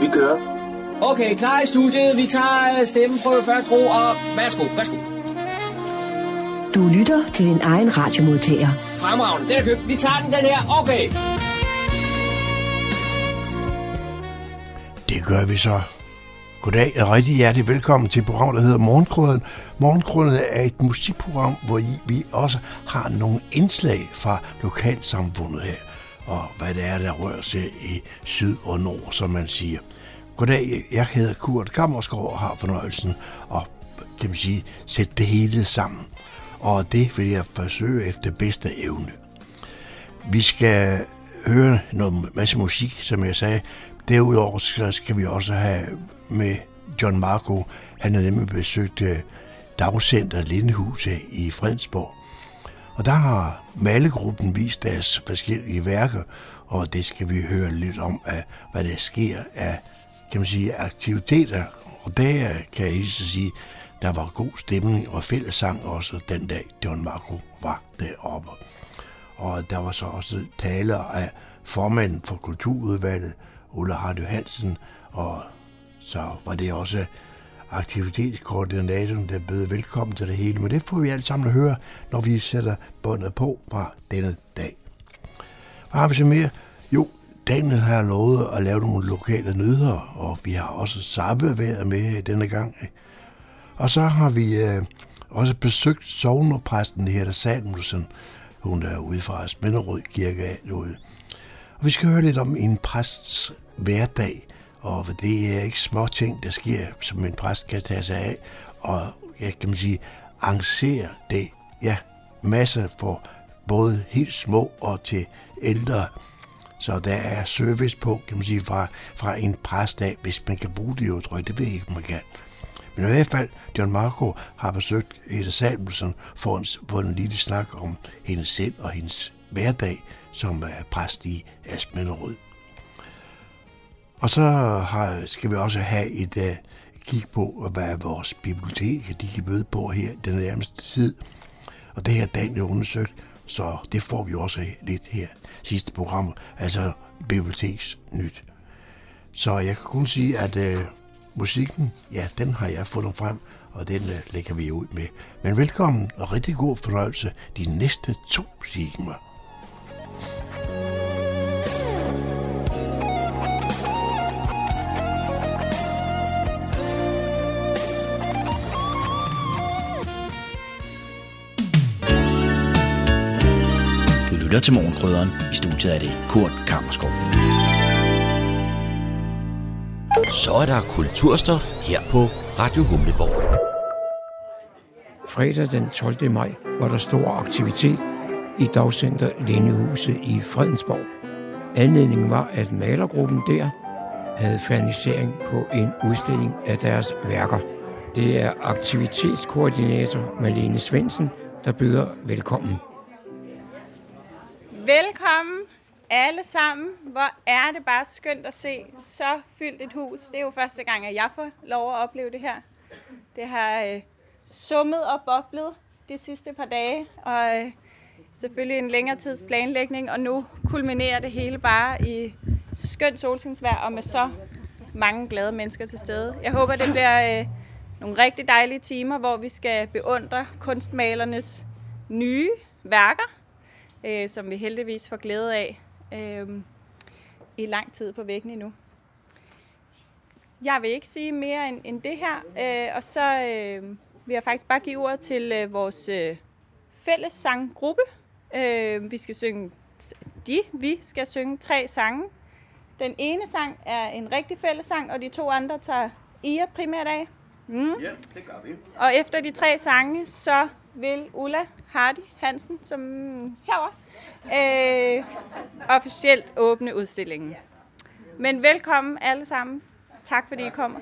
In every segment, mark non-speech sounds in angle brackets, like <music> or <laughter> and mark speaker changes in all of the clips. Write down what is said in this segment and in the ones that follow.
Speaker 1: Vi kører.
Speaker 2: Okay, klar i studiet. Vi tager stemmen på første ro, og værsgo, værsgo.
Speaker 3: Du lytter til din egen radiomodtager.
Speaker 2: Fremragende, den er købt. Vi tager den, den her. Okay.
Speaker 4: Det gør vi så. Goddag og rigtig hjertelig velkommen til programmet, der hedder Morgenkrøden. Morgenkrøden er et musikprogram, hvor vi også har nogle indslag fra lokalsamfundet her, og hvad det er, der rører sig i syd og nord, som man siger. Goddag, jeg hedder Kurt Kammersgaard og har fornøjelsen at kan man sige, sætte det hele sammen. Og det vil jeg forsøge efter bedste evne. Vi skal høre noget masse musik, som jeg sagde. Derudover skal vi også have med John Marco. Han har nemlig besøgt øh, Dagcenter Lindehuset i Fredensborg. Og der har malegruppen vist deres forskellige værker, og det skal vi høre lidt om, af, hvad der sker af kan man sige, aktiviteter. Og der kan jeg lige så sige, der var god stemning og fællesang også den dag, John Marco var deroppe. Og der var så også taler af formanden for kulturudvalget, Ulla Hardy Hansen, og så var det også aktivitetskoordinatoren, der bød velkommen til det hele. Men det får vi alt sammen at høre, når vi sætter båndet på fra denne dag. Hvad har vi så mere? Jo, Daniel har lovet at lave nogle lokale nyheder, og vi har også Sabbe været med denne gang. Og så har vi øh, også besøgt sovnerpræsten her, Salmussen. Hun er ude fra Spinderød Kirke af derude. Og vi skal høre lidt om en præsts hverdag, og det er ikke små ting, der sker, som en præst kan tage sig af, og jeg kan man sige, arrangere det. Ja, masser for både helt små og til ældre. Så der er service på, kan man sige, fra, fra en præst af, hvis man kan bruge det udtryk. Det ved jeg ikke, man kan. Men i hvert fald, John Marco har besøgt Ida Salmussen for en, for en lille snak om hende selv og hendes hverdag som øh, præst i Aspenrød. Og så har, skal vi også have et uh, kig på, hvad vores bibliotek de kan møde på her den nærmeste tid. Og det her Daniel undersøgt, så det får vi også lidt her sidste program, altså biblioteksnyt. Så jeg kan kun sige, at uh, musikken, ja, den har jeg fundet frem, og den uh, lægger vi ud med. Men velkommen og rigtig god fornøjelse de næste to timer.
Speaker 5: Lytter til Morgenkrydderen. I studiet er det Kurt Kammerskov. Så er der kulturstof her på Radio Humleborg.
Speaker 6: Fredag den 12. maj var der stor aktivitet i Dagcenter Lindehuset i Fredensborg. Anledningen var, at malergruppen der havde fernisering på en udstilling af deres værker. Det er aktivitetskoordinator Malene Svensen, der byder velkommen.
Speaker 7: Velkommen alle sammen. Hvor er det bare skønt at se så fyldt et hus. Det er jo første gang, at jeg får lov at opleve det her. Det har øh, summet og boblet de sidste par dage, og øh, selvfølgelig en længere tids planlægning, og nu kulminerer det hele bare i skønt solskinsvær og med så mange glade mennesker til stede. Jeg håber, det bliver øh, nogle rigtig dejlige timer, hvor vi skal beundre kunstmalernes nye værker, øh, som vi heldigvis får glæde af øh, i lang tid på væggen endnu. Jeg vil ikke sige mere end, end det her, øh, og så øh, vil jeg faktisk bare give ordet til øh, vores øh, fælles sanggruppe. Øh, vi skal synge, de, vi skal synge tre sange. Den ene sang er en rigtig sang, og de to andre tager I primært af.
Speaker 4: Mm. Ja, det gør vi.
Speaker 7: Og efter de tre sange, så vil Ulla Hardy Hansen, som herover, øh, officielt åbne udstillingen. Men velkommen alle sammen. Tak fordi I kommer.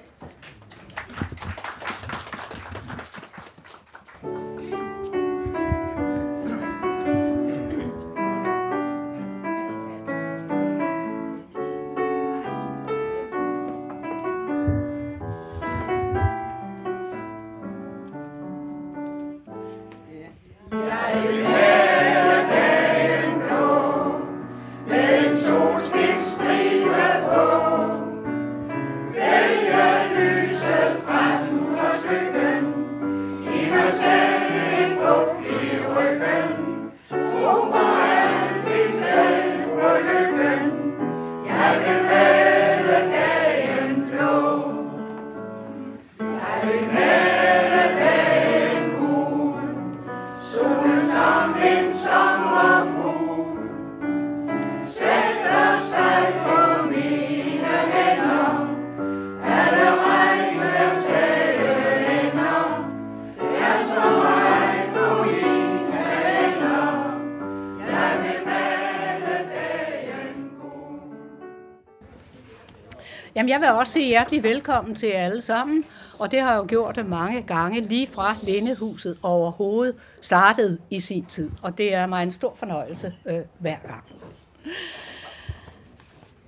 Speaker 1: Vil også sige hjertelig velkommen til jer alle sammen, og det har jeg jo gjort det mange gange, lige fra Lindehuset overhovedet startede i sin tid, og det er mig en stor fornøjelse øh, hver gang.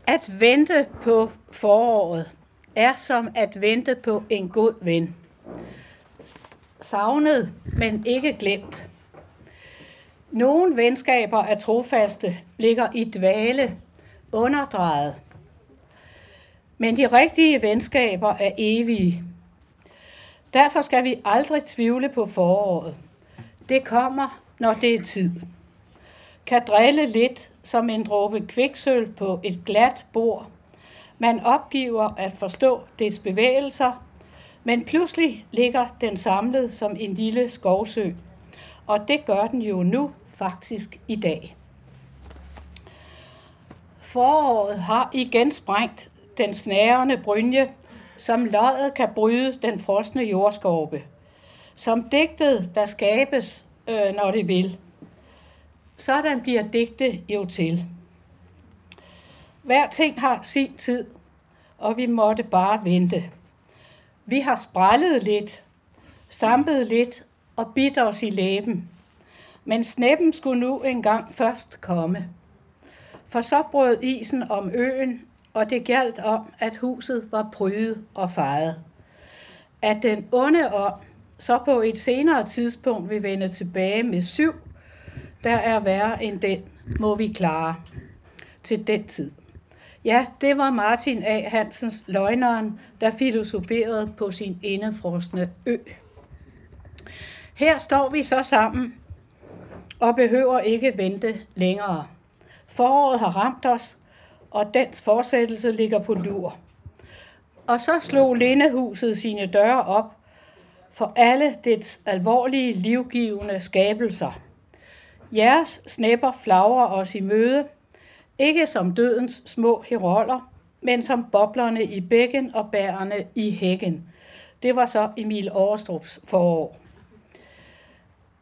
Speaker 1: At vente på foråret er som at vente på en god ven. Savnet, men ikke glemt. Nogle venskaber er trofaste, ligger i dvale, underdrejet. Men de rigtige venskaber er evige. Derfor skal vi aldrig tvivle på foråret. Det kommer, når det er tid. Kan drille lidt som en dråbe kviksøl på et glat bord. Man opgiver at forstå dets bevægelser, men pludselig ligger den samlet som en lille skovsø. Og det gør den jo nu faktisk i dag. Foråret har igen sprængt den snærende brynje, som løjet kan bryde den frosne jordskorpe. Som digtet, der skabes, øh, når det vil. Sådan bliver digte jo til. Hver ting har sin tid, og vi måtte bare vente. Vi har sprællet lidt, stampet lidt og bidt os i læben. Men snæppen skulle nu engang først komme. For så brød isen om øen, og det galt om, at huset var prydet og fejret. At den onde ånd så på et senere tidspunkt vil vende tilbage med syv, der er værre end den, må vi klare til den tid. Ja, det var Martin A. Hansens løgneren, der filosoferede på sin indefrosne ø. Her står vi så sammen og behøver ikke vente længere. Foråret har ramt os, og dens fortsættelse ligger på lur. Og så slog Lindehuset sine døre op for alle dets alvorlige livgivende skabelser. Jeres snæpper flagrer os i møde, ikke som dødens små heroller, men som boblerne i bækken og bærerne i hækken. Det var så Emil Aarstrups forår.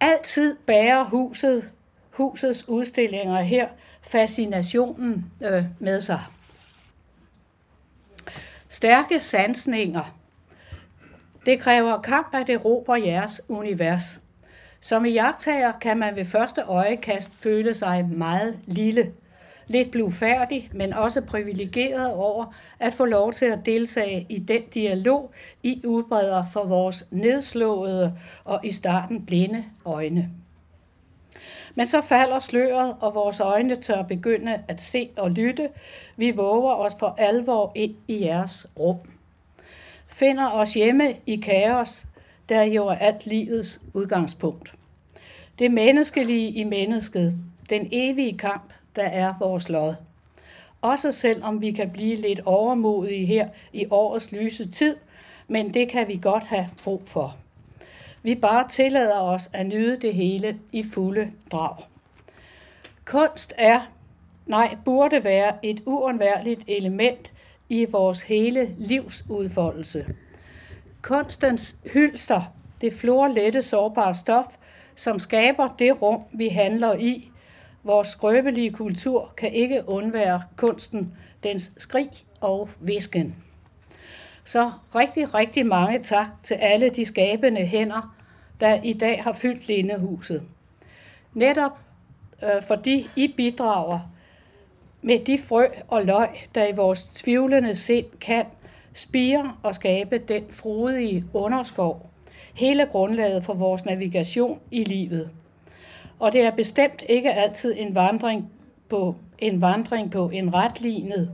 Speaker 1: Altid bærer huset, husets udstillinger her fascinationen øh, med sig. Stærke sansninger. Det kræver kamp at erobre jeres univers. Som i jagttager kan man ved første øjekast føle sig meget lille, lidt blufærdig, men også privilegeret over at få lov til at deltage i den dialog, I udbreder for vores nedslåede og i starten blinde øjne. Men så falder sløret, og vores øjne tør begynde at se og lytte. Vi våger os for alvor ind i jeres rum. Finder os hjemme i kaos, der jo er alt livets udgangspunkt. Det menneskelige i mennesket, den evige kamp, der er vores lod. Også selvom vi kan blive lidt overmodige her i årets lyse tid, men det kan vi godt have brug for. Vi bare tillader os at nyde det hele i fulde drag. Kunst er, nej, burde være et uundværligt element i vores hele livsudfoldelse. Kunstens hylster, det florlette sårbare stof, som skaber det rum, vi handler i. Vores skrøbelige kultur kan ikke undvære kunsten, dens skrig og visken. Så rigtig, rigtig mange tak til alle de skabende hænder, der i dag har fyldt Lindehuset. Netop øh, fordi I bidrager med de frø og løg, der i vores tvivlende sind kan spire og skabe den frodige underskov, hele grundlaget for vores navigation i livet. Og det er bestemt ikke altid en vandring på en vandring på en retlignet,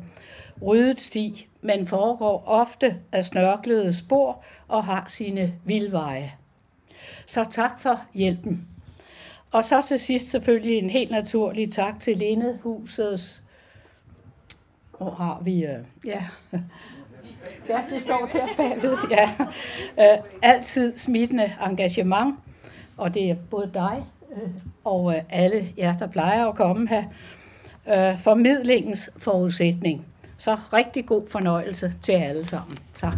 Speaker 1: ryddet sti, men foregår ofte af snørklede spor og har sine vildveje. Så tak for hjælpen. Og så til sidst selvfølgelig en helt naturlig tak til Lindehusets... Hvor har vi... Øh, ja. ja, det står der bagved. <laughs> Ja. Øh, altid smittende engagement. Og det er både dig øh, og øh, alle jer, der plejer at komme her. Øh, formidlingens forudsætning. Så rigtig god fornøjelse til alle sammen. Tak.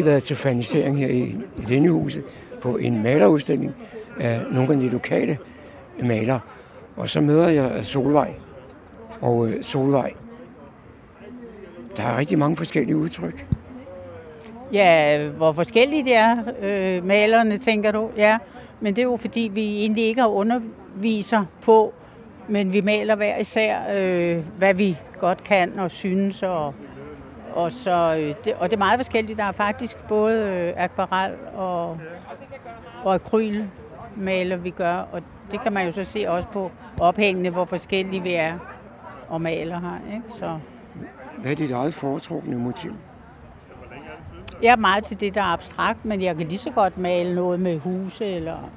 Speaker 6: Lige været til fanisering her i Lindehuset på en malerudstilling af nogle af de lokale malere. Og så møder jeg Solvej. Og øh, Solvej, der er rigtig mange forskellige udtryk.
Speaker 8: Ja, hvor forskellige det er, øh, malerne, tænker du? Ja, men det er jo fordi, vi egentlig ikke har underviser på, men vi maler hver især, øh, hvad vi godt kan og synes. Og, og, så, øh, det, og det er meget forskelligt. Der er faktisk både øh, akvarel og, og akryl maler, vi gør. Og det kan man jo så se også på ophængene, hvor forskellige vi er og maler her. Ikke? Så.
Speaker 6: Hvad er dit eget foretrukne motiv?
Speaker 8: Jeg er meget til det, der er abstrakt, men jeg kan lige så godt male noget med huse, eller...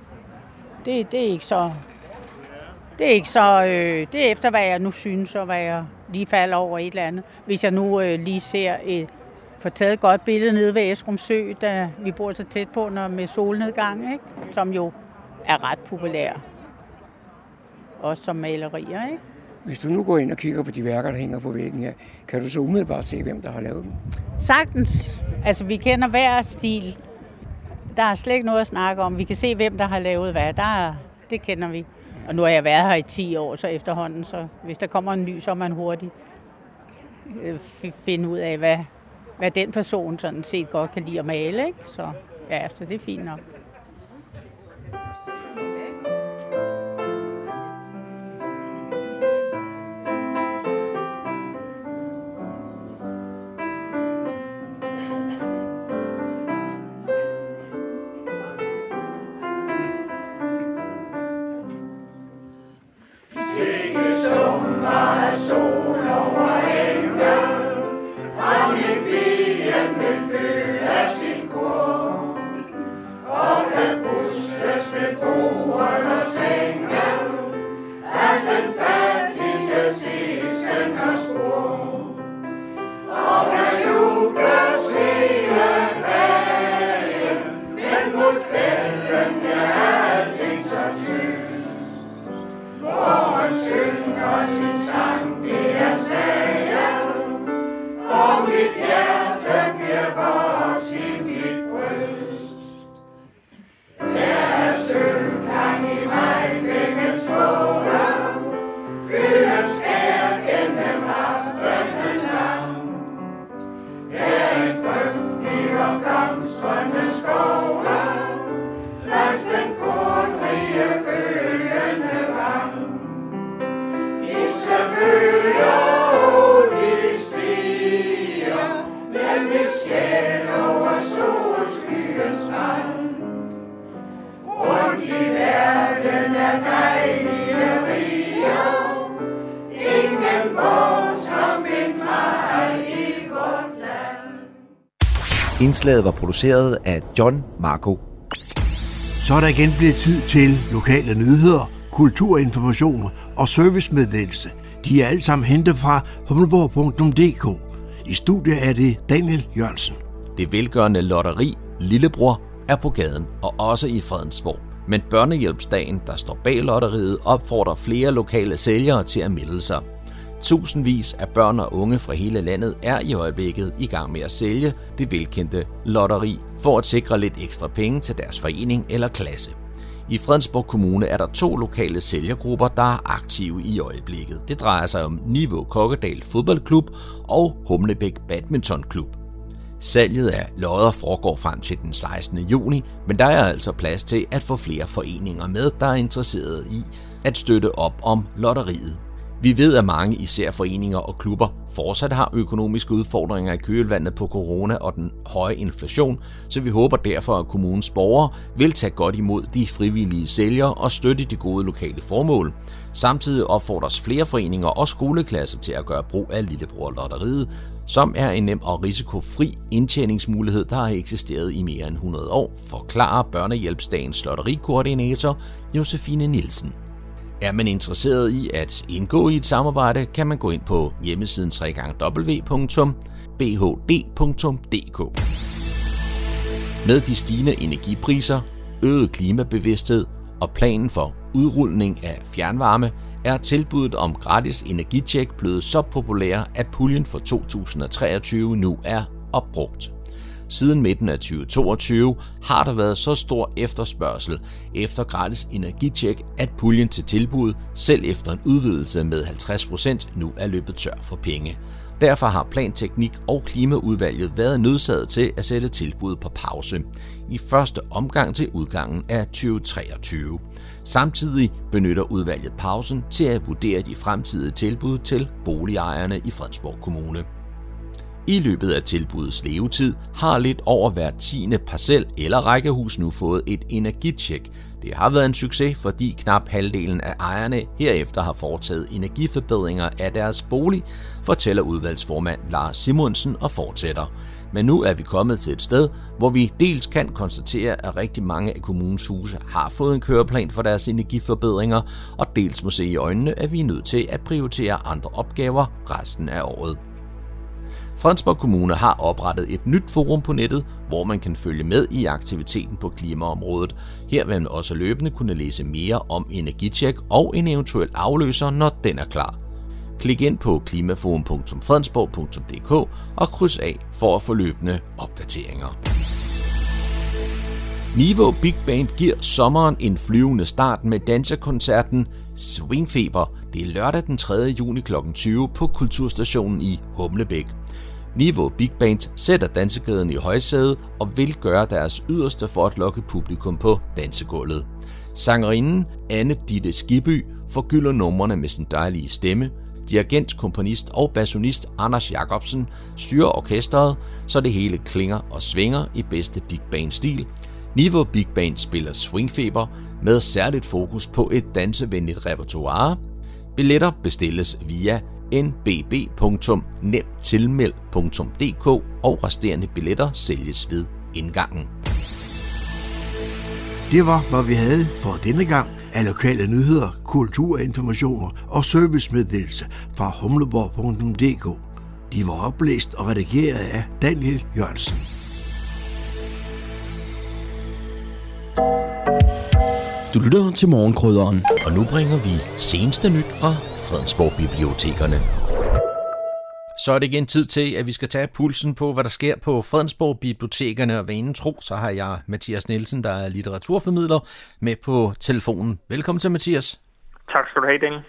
Speaker 8: Det, det er ikke så... Det er ikke så... Øh, det er efter, hvad jeg nu synes, og hvad jeg lige falder over et eller andet. Hvis jeg nu øh, lige ser et, får taget et godt billede nede ved Esrum Sø, da vi bor så tæt på, når med solnedgang, ikke? som jo er ret populær. Også som malerier, ikke?
Speaker 6: Hvis du nu går ind og kigger på de værker, der hænger på væggen her, kan du så umiddelbart se, hvem der har lavet dem?
Speaker 8: Sagtens. Altså, vi kender hver stil. Der er slet ikke noget at snakke om. Vi kan se, hvem der har lavet hvad. Der er, det kender vi. Og nu har jeg været her i 10 år, så efterhånden, så hvis der kommer en ny, så er man hurtigt øh, finde ud af, hvad, hvad den person sådan set godt kan lide at male. Ikke? Så ja, så det er fint nok.
Speaker 5: Indslaget var produceret af John Marco.
Speaker 4: Så er der igen blevet tid til lokale nyheder, kulturinformation og servicemeddelelse. De er alle sammen hentet fra humleborg.dk. I studiet er det Daniel Jørgensen.
Speaker 5: Det velgørende lotteri Lillebror er på gaden og også i Fredensborg. Men Børnehjælpsdagen, der står bag lotteriet, opfordrer flere lokale sælgere til at melde sig. Tusindvis af børn og unge fra hele landet er i øjeblikket i gang med at sælge det velkendte lotteri for at sikre lidt ekstra penge til deres forening eller klasse. I Fredensborg Kommune er der to lokale sælgergrupper, der er aktive i øjeblikket. Det drejer sig om Niveau Kokkedal Fodboldklub og Humlebæk Badmintonklub. Salget af lodder foregår frem til den 16. juni, men der er altså plads til at få flere foreninger med, der er interesserede i at støtte op om lotteriet. Vi ved, at mange især foreninger og klubber fortsat har økonomiske udfordringer i kølvandet på corona og den høje inflation, så vi håber derfor, at kommunens borgere vil tage godt imod de frivillige sælgere og støtte de gode lokale formål. Samtidig opfordres flere foreninger og skoleklasser til at gøre brug af Lillebror-lotteriet, som er en nem og risikofri indtjeningsmulighed, der har eksisteret i mere end 100 år, forklarer Børnehjælpsdagens lotterikoordinator Josefine Nielsen. Er man interesseret i at indgå i et samarbejde, kan man gå ind på hjemmesiden www.bhd.dk. Med de stigende energipriser, øget klimabevidsthed og planen for udrulning af fjernvarme, er tilbuddet om gratis energitjek blevet så populær, at puljen for 2023 nu er opbrugt. Siden midten af 2022 har der været så stor efterspørgsel efter gratis energitjek, at puljen til tilbud, selv efter en udvidelse med 50%, nu er løbet tør for penge. Derfor har Planteknik og Klimaudvalget været nødsaget til at sætte tilbuddet på pause. I første omgang til udgangen af 2023. Samtidig benytter udvalget pausen til at vurdere de fremtidige tilbud til boligejerne i Fredensborg Kommune. I løbet af tilbudets levetid har lidt over hver tiende parcel eller rækkehus nu fået et energitjek. Det har været en succes, fordi knap halvdelen af ejerne herefter har foretaget energiforbedringer af deres bolig, fortæller udvalgsformand Lars Simonsen og fortsætter. Men nu er vi kommet til et sted, hvor vi dels kan konstatere, at rigtig mange af kommunens huse har fået en køreplan for deres energiforbedringer, og dels må se i øjnene, at vi er nødt til at prioritere andre opgaver resten af året. Fredensborg Kommune har oprettet et nyt forum på nettet, hvor man kan følge med i aktiviteten på klimaområdet. Her vil man også løbende kunne læse mere om energitjek og en eventuel afløser, når den er klar. Klik ind på klimaforum.fredensborg.dk og kryds af for at få løbende opdateringer. Niveau Big Band giver sommeren en flyvende start med dansekoncerten Swingfeber. Det er lørdag den 3. juni kl. 20 på Kulturstationen i Humlebæk. Niveau Big Band sætter danseglæden i højsædet og vil gøre deres yderste for at lokke publikum på dansegulvet. Sangerinden Anne Ditte Skiby forgylder numrene med sin dejlige stemme. Dirigent, komponist og bassonist Anders Jacobsen styrer orkestret, så det hele klinger og svinger i bedste Big Band-stil. Niveau Big Band spiller swingfeber med særligt fokus på et dansevenligt repertoire. Billetter bestilles via nbb.nemtilmeld.dk og resterende billetter sælges ved indgangen.
Speaker 4: Det var, hvad vi havde for denne gang af lokale nyheder, kulturinformationer og servicemeddelelse fra humleborg.dk. De var oplæst og redigeret af Daniel Jørgensen.
Speaker 5: Du lytter til morgenkrydderen, og nu bringer vi seneste nyt fra Fredensborg Bibliotekerne. Så er det igen tid til, at vi skal tage pulsen på, hvad der sker på Fredensborg Bibliotekerne, og vanen tro, så har jeg Mathias Nielsen, der er litteraturformidler, med på telefonen. Velkommen til, Mathias.
Speaker 9: Tak skal du have, Daniel.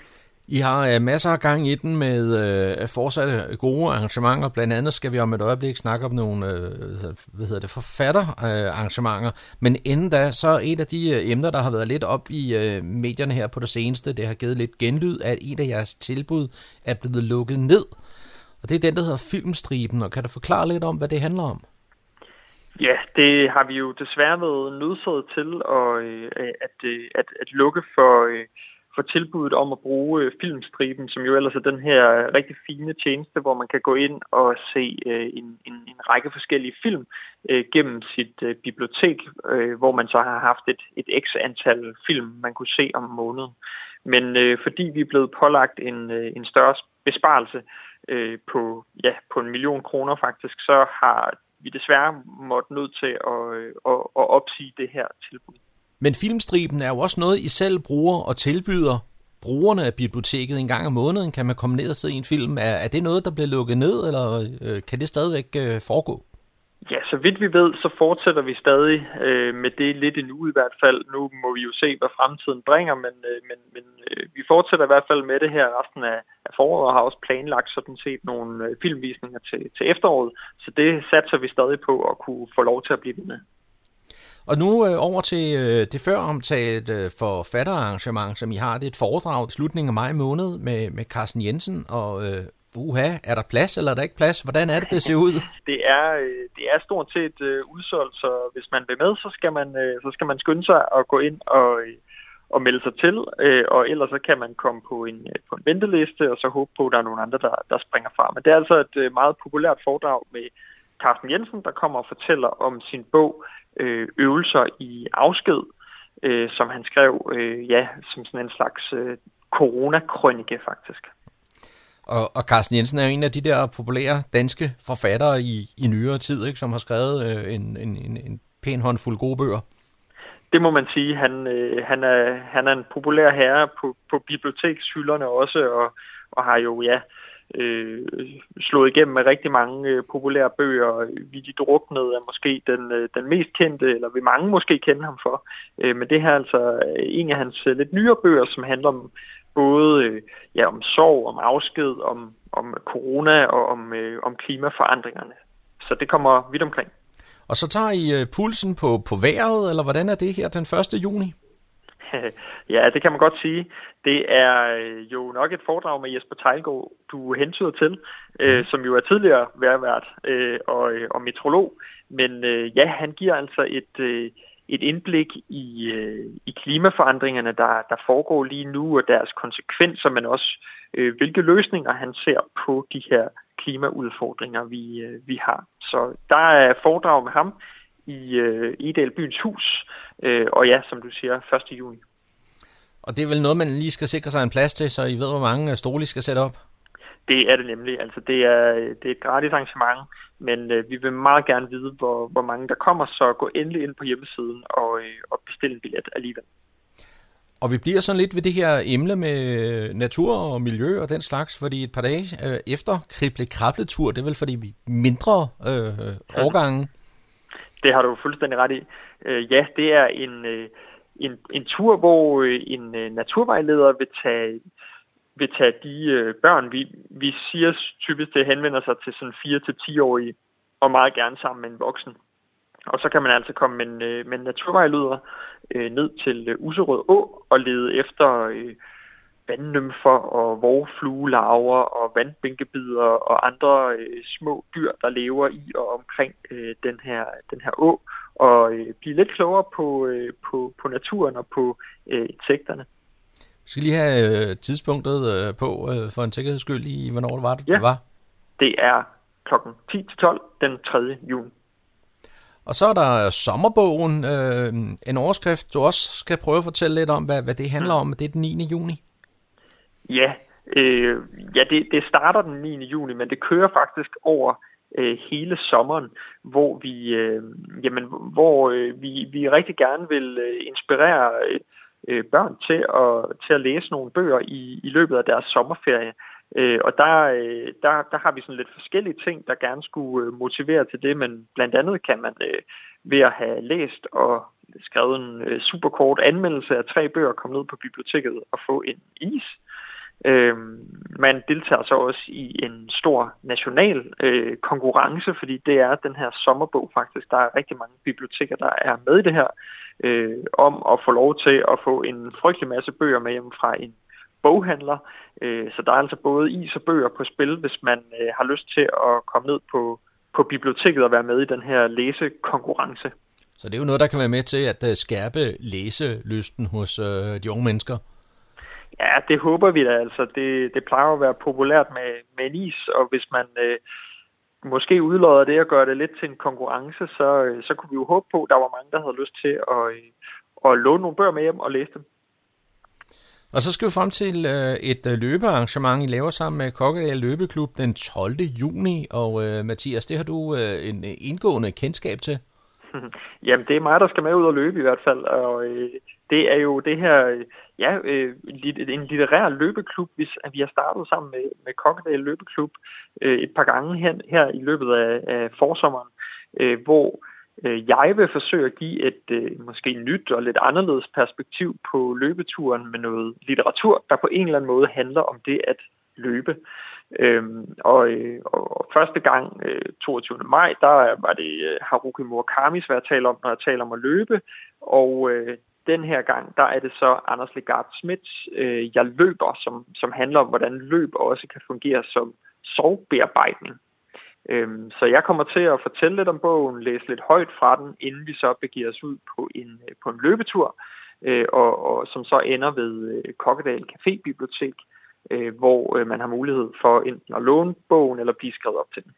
Speaker 5: I har øh, masser af gang i den med øh, fortsatte gode arrangementer. Blandt andet skal vi om et øjeblik snakke om nogle øh, altså, hvad hedder det, forfatterarrangementer. Uh, Men inden da, så et af de øh, emner, der har været lidt op i øh, medierne her på det seneste, det har givet lidt genlyd, at et af jeres tilbud er blevet lukket ned. Og det er den, der hedder Filmstriben. Og kan du forklare lidt om, hvad det handler om?
Speaker 9: Ja, det har vi jo desværre været nødsaget til at, øh, at, at, at lukke for for tilbuddet om at bruge øh, filmstriben, som jo ellers er den her øh, rigtig fine tjeneste, hvor man kan gå ind og se øh, en, en, en række forskellige film øh, gennem sit øh, bibliotek, øh, hvor man så har haft et, et x antal film, man kunne se om måneden. Men øh, fordi vi er blevet pålagt en, øh, en større besparelse øh, på, ja, på en million kroner faktisk, så har vi desværre måttet nødt til at, øh, at, at opsige det her tilbud.
Speaker 5: Men filmstriben er jo også noget, I selv bruger og tilbyder brugerne af biblioteket en gang om måneden. Kan man komme ned og se en film? Er, er det noget, der bliver lukket ned, eller øh, kan det stadigvæk øh, foregå?
Speaker 9: Ja, så vidt vi ved, så fortsætter vi stadig øh, med det lidt endnu i hvert fald. Nu må vi jo se, hvad fremtiden bringer, men, øh, men, men øh, vi fortsætter i hvert fald med det her resten af, af foråret og har også planlagt sådan set nogle øh, filmvisninger til, til efteråret. Så det satser vi stadig på at kunne få lov til at blive ved med.
Speaker 5: Og nu øh, over til øh, det før omtalt øh, forfatterarrangement, som I har. Det er et foredrag i slutningen af maj måned med, med Carsten Jensen. Og øh, uha, er der plads, eller er der ikke plads? Hvordan er det, det ser ud? <laughs>
Speaker 9: det, er, øh, det er stort set øh, udsolgt, så hvis man vil med, så skal man, øh, så skal man skynde sig og gå ind og, øh, og melde sig til. Øh, og ellers så kan man komme på en, øh, på en venteliste, og så håbe på, at der er nogle andre, der, der springer fra. Men det er altså et øh, meget populært foredrag med Carsten Jensen, der kommer og fortæller om sin bog øh, øvelser i afsked, øh, som han skrev øh, ja, som sådan en slags øh, coronakrønike faktisk.
Speaker 5: Og, og Carsten Jensen er jo en af de der populære danske forfattere i, i nyere tid, ikke, som har skrevet øh, en, en, en, en pæn håndfuld gode bøger.
Speaker 9: Det må man sige. Han, øh, han, er, han er en populær herre på, på bibliotekshylderne også, og, og har jo ja, øh, slået igennem med rigtig mange øh, populære bøger. Vi de druknede er måske den, øh, den mest kendte, eller vi mange måske kende ham for. Øh, men det her er altså øh, en af hans øh, lidt nyere bøger, som handler om både øh, ja, om sorg, om afsked, om, om corona og om, øh, om klimaforandringerne. Så det kommer vidt omkring.
Speaker 5: Og så tager I øh, pulsen på, på vejret, eller hvordan er det her den 1. juni? <laughs>
Speaker 9: ja, det kan man godt sige. Det er øh, jo nok et foredrag med Jesper Tejlgaard, du hentyder til, øh, mhm. som jo er tidligere værvært øh, og, øh, og metrolog. Men øh, ja, han giver altså et, øh, et indblik i, øh, i klimaforandringerne, der, der foregår lige nu, og deres konsekvenser, men også øh, hvilke løsninger han ser på de her klimaudfordringer, vi, øh, vi har. Så der er foredrag med ham i øh, Edal Byens Hus, øh, og ja, som du siger, 1. juni.
Speaker 5: Og det er vel noget, man lige skal sikre sig en plads til, så I ved, hvor mange stole I skal sætte op?
Speaker 9: Det er det nemlig. Altså, det er, det er et gratis arrangement, men øh, vi vil meget gerne vide, hvor, hvor mange der kommer, så gå endelig ind på hjemmesiden og, øh, og bestil en billet alligevel.
Speaker 5: Og vi bliver sådan lidt ved det her emne med natur og miljø og den slags, fordi et par dage øh, efter krible krabletur, det er vel fordi vi mindre øh, årgange?
Speaker 9: Det har du fuldstændig ret i. Øh, ja, det er en, øh, en, en tur, hvor øh, en øh, naturvejleder vil tage, vil tage de øh, børn, vi, vi siger typisk, det henvender sig til sådan 4-10-årige, og meget gerne sammen med en voksen. Og så kan man altså komme med en, øh, med en naturvejleder øh, ned til øh, Userød Å og lede efter øh, vandnymfer og vorfluelarver og vandbænkebider og andre øh, små dyr, der lever i og omkring øh, den, her, den her å, og øh, blive lidt klogere på, øh, på, på naturen og på øh, insekterne.
Speaker 5: Vi skal lige have øh, tidspunktet øh, på øh, for en sikkerheds skyld i, hvornår det var, det
Speaker 9: ja.
Speaker 5: var.
Speaker 9: Det er klokken 10-12 den 3. juni.
Speaker 5: Og så er der sommerbogen, øh, en overskrift, du også skal prøve at fortælle lidt om, hvad, hvad det handler om. Det er den 9. juni.
Speaker 9: Ja, øh, ja det, det starter den 9. juni, men det kører faktisk over øh, hele sommeren, hvor vi, øh, jamen, hvor øh, vi, vi rigtig gerne vil øh, inspirere øh, børn til at, til at læse nogle bøger i, i løbet af deres sommerferie. Øh, og der, øh, der, der har vi sådan lidt forskellige ting, der gerne skulle øh, motivere til det, men blandt andet kan man øh, ved at have læst og skrevet en øh, superkort anmeldelse af tre bøger, komme ned på biblioteket og få en is. Øh, Øh, man deltager så også i en stor national øh, konkurrence, fordi det er den her sommerbog faktisk. Der er rigtig mange biblioteker, der er med i det her, øh, om at få lov til at få en frygtelig masse bøger med hjem fra en boghandler. Øh, så der er altså både is og bøger på spil, hvis man øh, har lyst til at komme ned på, på biblioteket og være med i den her læsekonkurrence.
Speaker 5: Så det er jo noget, der kan være med til at øh, skærpe læselysten hos øh, de unge mennesker?
Speaker 9: Ja, det håber vi da. Altså, det, det plejer at være populært med, med en is, og hvis man øh, måske udlodder det og gør det lidt til en konkurrence, så, øh, så kunne vi jo håbe på, at der var mange, der havde lyst til at, øh, at låne nogle bøger med hjem og læse dem.
Speaker 5: Og så skal vi frem til øh, et øh, løbearrangement, I laver sammen med Kokkedal Løbeklub den 12. juni. Og øh, Mathias, det har du øh, en indgående kendskab til. <laughs>
Speaker 9: Jamen, det er mig, der skal med ud og løbe i hvert fald. Og øh, det er jo det her, ja, øh, en litterær løbeklub, hvis vi har startet sammen med, med Kokkedal Løbeklub øh, et par gange her, her i løbet af, af forsommeren, øh, hvor Øh, jeg vil forsøge at give et øh, måske nyt og lidt anderledes perspektiv på løbeturen med noget litteratur, der på en eller anden måde handler om det at løbe. Øhm, og, øh, og første gang, øh, 22. maj, der var det øh, Haruki Murakami, hvad jeg taler om, når jeg taler om at løbe. Og øh, den her gang, der er det så Anders Legard Smits øh, Jeg løber, som, som handler om, hvordan løb også kan fungere som sovbearbejdning. Øhm, så jeg kommer til at fortælle lidt om bogen, læse lidt højt fra den, inden vi så begiver os ud på en, øh, på en løbetur, øh, og, og som så ender ved øh, Kokkedal Café Bibliotek, øh, hvor øh, man har mulighed for enten at låne bogen eller blive skrevet op til den.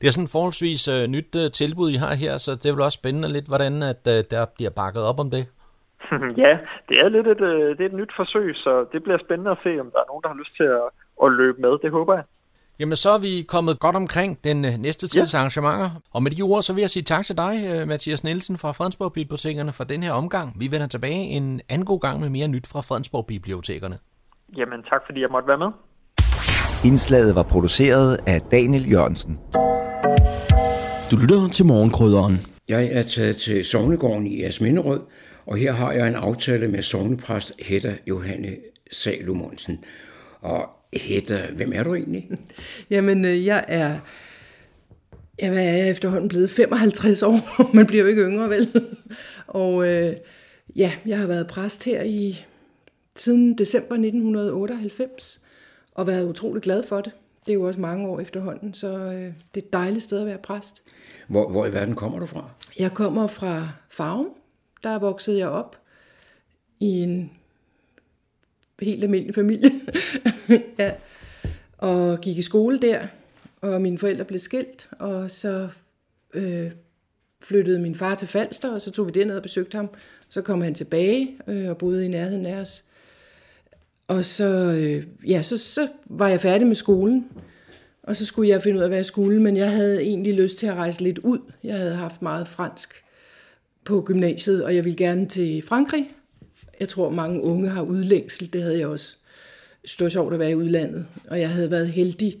Speaker 5: Det er sådan forholdsvis øh, nyt øh, tilbud, I har her, så det er vel også spændende lidt, hvordan at, øh, der bliver bakket op om det. <laughs>
Speaker 9: ja, det er lidt et, øh, det er et nyt forsøg, så det bliver spændende at se, om der er nogen, der har lyst til at, at løbe med. Det håber jeg.
Speaker 5: Jamen, så er vi kommet godt omkring den øh, næste tids ja. arrangementer. Og med de ord, så vil jeg sige tak til dig, øh, Mathias Nielsen fra Fredensborg Bibliotekerne, for den her omgang. Vi vender tilbage en anden god gang med mere nyt fra Fredensborg Bibliotekerne.
Speaker 9: Jamen, tak fordi jeg måtte være med.
Speaker 10: Indslaget var produceret af Daniel Jørgensen.
Speaker 11: Du lytter til morgenkrydderen.
Speaker 6: Jeg er taget til Sognegården i Asminderød, og her har jeg en aftale med sognepræst Hedda Johanne Salomonsen. Og Hedda, hvem er du egentlig? <laughs>
Speaker 12: Jamen, øh, jeg er, jeg er efterhånden blevet 55 år. <laughs> Man bliver jo ikke yngre, vel? <laughs> Og øh, ja, jeg har været præst her i siden december 1998, og været utrolig glad for det. Det er jo også mange år efterhånden, så øh, det er et dejligt sted at være præst.
Speaker 6: Hvor, hvor i verden kommer du fra?
Speaker 12: Jeg kommer fra Farum. Der voksede jeg op i en helt almindelig familie. <laughs> ja. Og gik i skole der, og mine forældre blev skilt, og så øh, flyttede min far til Falster, og så tog vi derned og besøgte ham. Så kom han tilbage øh, og boede i nærheden af os. Og så, øh, ja, så, så var jeg færdig med skolen, og så skulle jeg finde ud af, hvad jeg skulle, men jeg havde egentlig lyst til at rejse lidt ud. Jeg havde haft meget fransk på gymnasiet, og jeg ville gerne til Frankrig. Jeg tror, mange unge har udlængsel, det havde jeg også. Det var sjovt at være i udlandet, og jeg havde været heldig.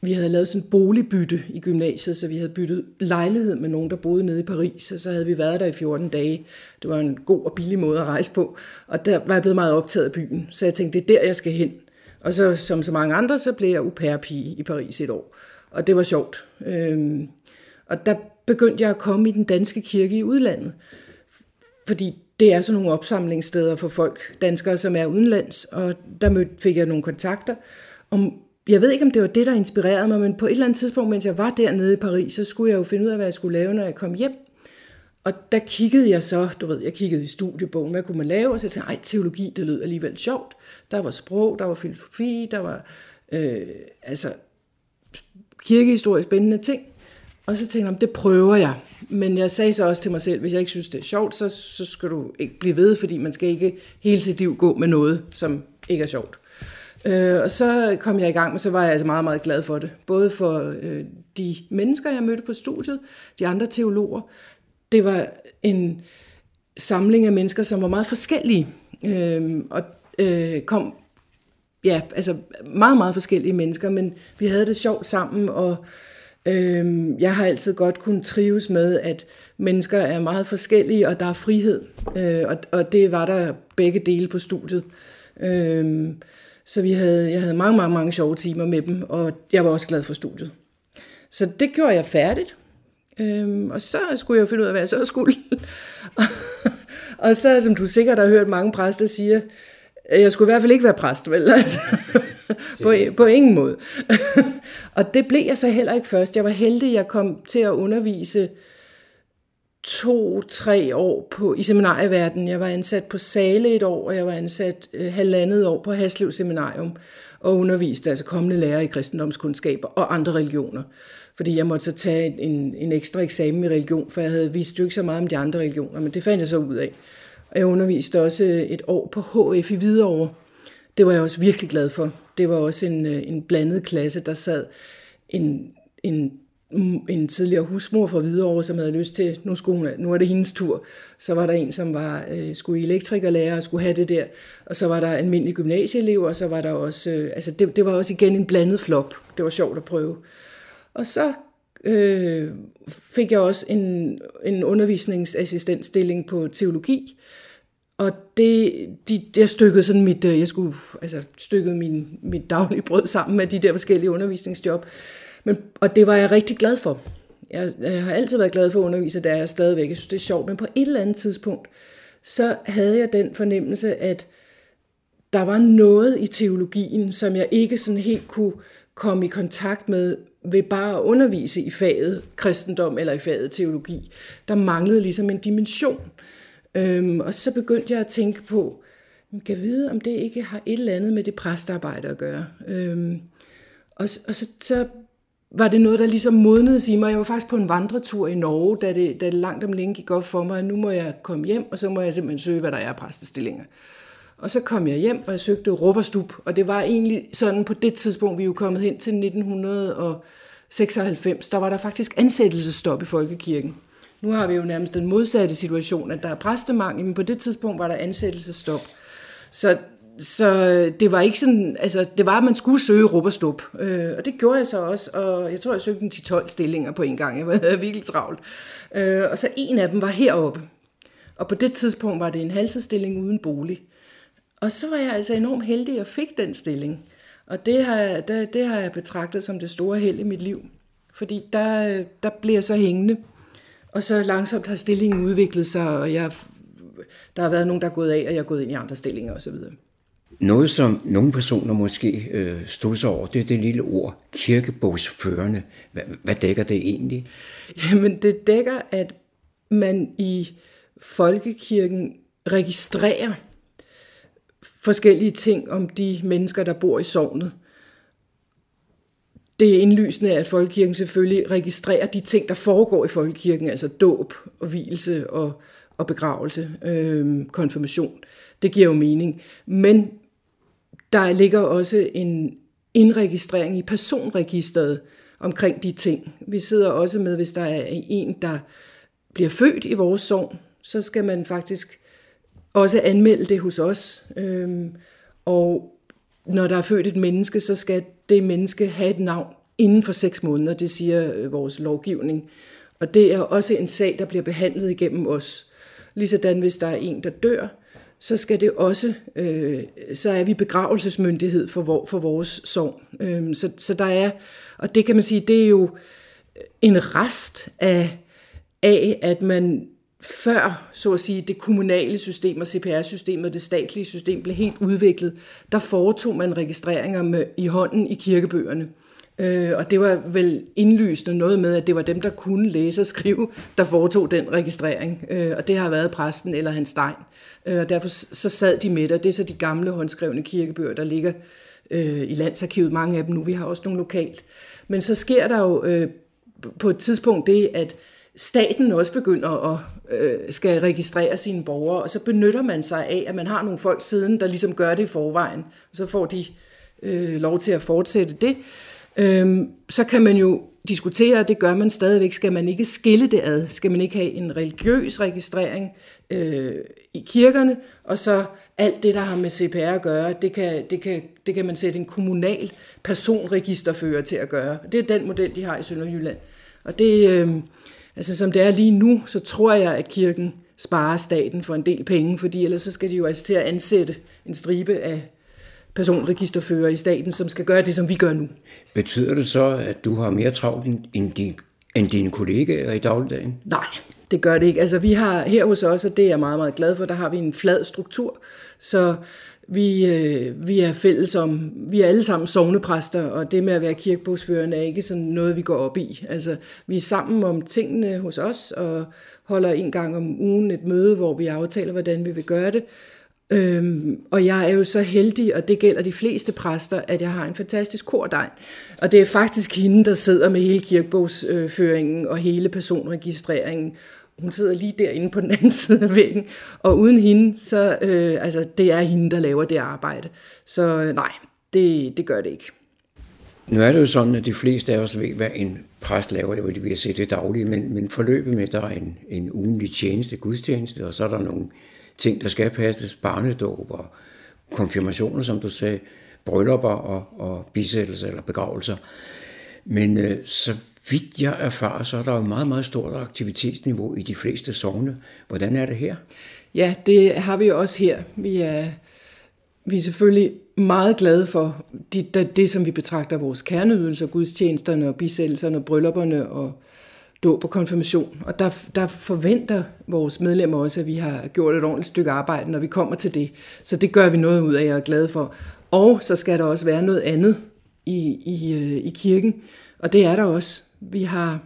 Speaker 12: Vi havde lavet sådan en boligbytte i gymnasiet, så vi havde byttet lejlighed med nogen, der boede nede i Paris, og så havde vi været der i 14 dage. Det var en god og billig måde at rejse på, og der var jeg blevet meget optaget af byen, så jeg tænkte, det er der, jeg skal hen. Og så, som så mange andre, så blev jeg au pair-pige i Paris et år. Og det var sjovt. Øhm, og der begyndte jeg at komme i den danske kirke i udlandet. Fordi det er sådan nogle opsamlingssteder for folk, danskere, som er udenlands. Og der mødte, fik jeg nogle kontakter. Og jeg ved ikke, om det var det, der inspirerede mig, men på et eller andet tidspunkt, mens jeg var dernede i Paris, så skulle jeg jo finde ud af, hvad jeg skulle lave, når jeg kom hjem. Og der kiggede jeg så, du ved, jeg kiggede i studiebogen, hvad kunne man lave, og så tænkte jeg, ej, teologi, det lød alligevel sjovt. Der var sprog, der var filosofi, der var øh, altså kirkehistorie, spændende ting. Og så tænkte jeg, det prøver jeg. Men jeg sagde så også til mig selv, hvis jeg ikke synes, det er sjovt, så, så skal du ikke blive ved, fordi man skal ikke hele sit liv gå med noget, som ikke er sjovt. Øh, og så kom jeg i gang, og så var jeg altså meget, meget glad for det. Både for øh, de mennesker, jeg mødte på studiet, de andre teologer. Det var en samling af mennesker, som var meget forskellige. Øh, og øh, kom, ja, altså meget, meget forskellige mennesker, men vi havde det sjovt sammen, og øh, Øhm, jeg har altid godt kunnet trives med, at mennesker er meget forskellige, og der er frihed, øh, og, og det var der begge dele på studiet. Øhm, så vi havde, jeg havde mange, mange, mange sjove timer med dem, og jeg var også glad for studiet. Så det gjorde jeg færdigt, øhm, og så skulle jeg finde ud af, hvad jeg så skulle. <laughs> og så, som du sikkert har hørt mange præster sige, jeg skulle i hvert fald ikke være præst, vel? <laughs> Altså, på, på ingen måde. <laughs> og det blev jeg så heller ikke først. Jeg var heldig, jeg kom til at undervise to-tre år på, i seminarieverdenen. Jeg var ansat på Sale et år, og jeg var ansat øh, halvandet år på Haslev Seminarium og underviste altså kommende lærere i kristendomskundskaber og andre religioner. Fordi jeg måtte så tage en, en ekstra eksamen i religion, for jeg havde vist jo ikke så meget om de andre religioner, men det fandt jeg så ud af. Og jeg underviste også et år på HF i Hvidovre. Det var jeg også virkelig glad for. Det var også en, øh, en blandet klasse, der sad en, en en tidligere husmor fra Hvidovre, som havde lyst til, nu, skulle hun, nu er det hendes tur. Så var der en, som var, øh, skulle i elektrikerlærer og skulle have det der. Og så var der almindelige gymnasieelever, og så var der også, øh, altså det, det var også igen en blandet flop. Det var sjovt at prøve. Og så øh, fik jeg også en, en undervisningsassistentstilling på teologi, og det, de, jeg stykkede sådan mit, øh, jeg skulle, altså stykkede min, mit daglige brød sammen med de der forskellige undervisningsjob. Men, og det var jeg rigtig glad for. Jeg, jeg har altid været glad for at undervise, der er stadigvæk. Jeg synes, det er sjovt. Men på et eller andet tidspunkt, så havde jeg den fornemmelse, at der var noget i teologien, som jeg ikke sådan helt kunne komme i kontakt med ved bare at undervise i faget kristendom eller i faget teologi. Der manglede ligesom en dimension. Øhm, og så begyndte jeg at tænke på, man kan vide, om det ikke har et eller andet med det præstarbejde at gøre. Øhm, og, og så, så var det noget, der ligesom modnedes i mig. Jeg var faktisk på en vandretur i Norge, da det, da det langt om længe gik op for mig, at nu må jeg komme hjem, og så må jeg simpelthen søge, hvad der er af præstestillinger. Og så kom jeg hjem, og jeg søgte Råberstup, og det var egentlig sådan på det tidspunkt, vi er jo kommet hen til 1996, der var der faktisk ansættelsestop i Folkekirken. Nu har vi jo nærmest den modsatte situation, at der er præstemangel, men på det tidspunkt var der ansættelsestop. Så så øh, det var ikke sådan, altså det var, at man skulle søge rup og stup. Øh, og det gjorde jeg så også, og jeg tror, jeg søgte en 10-12 stillinger på en gang. Jeg var virkelig travlt. Øh, og så en af dem var heroppe. Og på det tidspunkt var det en halsestilling uden bolig. Og så var jeg altså enormt heldig og fik den stilling. Og det har, det, det har jeg betragtet som det store held i mit liv. Fordi der, øh, der blev jeg så hængende. Og så langsomt har stillingen udviklet sig, og jeg, der har været nogen, der er gået af, og jeg er gået ind i andre stillinger osv.
Speaker 6: Noget, som nogle personer måske øh, stod sig over, det er det lille ord, kirkebogsførende. Hvad, hvad dækker det egentlig?
Speaker 12: Jamen, det dækker, at man i folkekirken registrerer forskellige ting om de mennesker, der bor i sovnet. Det er indlysende, at folkekirken selvfølgelig registrerer de ting, der foregår i folkekirken, altså dåb og hvilelse og, og begravelse, øh, konfirmation. Det giver jo mening. Men der ligger også en indregistrering i personregisteret omkring de ting. Vi sidder også med, hvis der er en, der bliver født i vores sogn, så skal man faktisk også anmelde det hos os. Øh, og når der er født et menneske, så skal det menneske have et navn inden for seks måneder, det siger øh, vores lovgivning. Og det er også en sag, der bliver behandlet igennem os. Ligesådan hvis der er en, der dør, så skal det også, øh, så er vi begravelsesmyndighed for, vor, for vores sorg. Øh, så, så der er, og det kan man sige, det er jo en rest af, af at man før, så at sige, det kommunale system og CPR-systemet og det statlige system blev helt udviklet, der foretog man registreringer med, i hånden i kirkebøgerne. Øh, og det var vel indlysende noget med, at det var dem, der kunne læse og skrive, der foretog den registrering. Øh, og det har været præsten eller hans Stein. Øh, og derfor så sad de med det. Det er så de gamle håndskrevne kirkebøger, der ligger øh, i landsarkivet, mange af dem nu. Vi har også nogle lokalt. Men så sker der jo øh, på et tidspunkt det, at staten også begynder at øh, skal registrere sine borgere, og så benytter man sig af, at man har nogle folk siden, der ligesom gør det i forvejen, og så får de øh, lov til at fortsætte det. Øhm, så kan man jo diskutere, og det gør man stadigvæk, skal man ikke skille det ad? Skal man ikke have en religiøs registrering øh, i kirkerne, og så alt det, der har med CPR at gøre, det kan, det kan, det kan man sætte en kommunal personregisterfører til at gøre. Det er den model, de har i Sønderjylland. Og det, øh, altså som det er lige nu, så tror jeg, at kirken sparer staten for en del penge, fordi ellers så skal de jo altså til at ansætte en stribe af personregisterfører i staten, som skal gøre det, som vi gør nu.
Speaker 6: Betyder det så, at du har mere travlt end, din, end dine kollegaer i dagligdagen?
Speaker 12: Nej, det gør det ikke. Altså vi har her hos os, og det er jeg meget, meget glad for, der har vi en flad struktur, så vi, øh, vi er fælles om, vi er alle sammen sovnepræster, og det med at være kirkebogsførende er ikke sådan noget, vi går op i. Altså, vi er sammen om tingene hos os, og holder en gang om ugen et møde, hvor vi aftaler, hvordan vi vil gøre det. Øhm, og jeg er jo så heldig, og det gælder de fleste præster, at jeg har en fantastisk kordegn. Og det er faktisk hende, der sidder med hele kirkebogsføringen og hele personregistreringen. Hun sidder lige derinde på den anden <laughs> side af væggen, og uden hende, så øh, altså, det er hende, der laver det arbejde. Så øh, nej, det, det gør det ikke.
Speaker 6: Nu er det jo sådan, at de fleste af os ved, hvad en præst laver. Jeg vil se det daglige, men, men forløbet med, der er en, en ugenlig tjeneste, gudstjeneste, og så er der nogle ting, der skal passes, barnedåb og konfirmationer, som du sagde, bryllupper og, og bisættelser eller begravelser. Men øh, så vidt jeg erfarer, så er der jo meget, meget stort aktivitetsniveau i de fleste sovne. Hvordan er det her?
Speaker 12: Ja, det har vi også her. Vi er, vi er selvfølgelig meget glade for det, det, det som vi betragter vores kerneydelser, gudstjenesterne og bisættelserne og bryllupperne og dåb og konfirmation. Og der, der forventer vores medlemmer også, at vi har gjort et ordentligt stykke arbejde, når vi kommer til det. Så det gør vi noget ud af, jeg er glad for. Og så skal der også være noget andet i, i, øh, i kirken, og det er der også. Vi har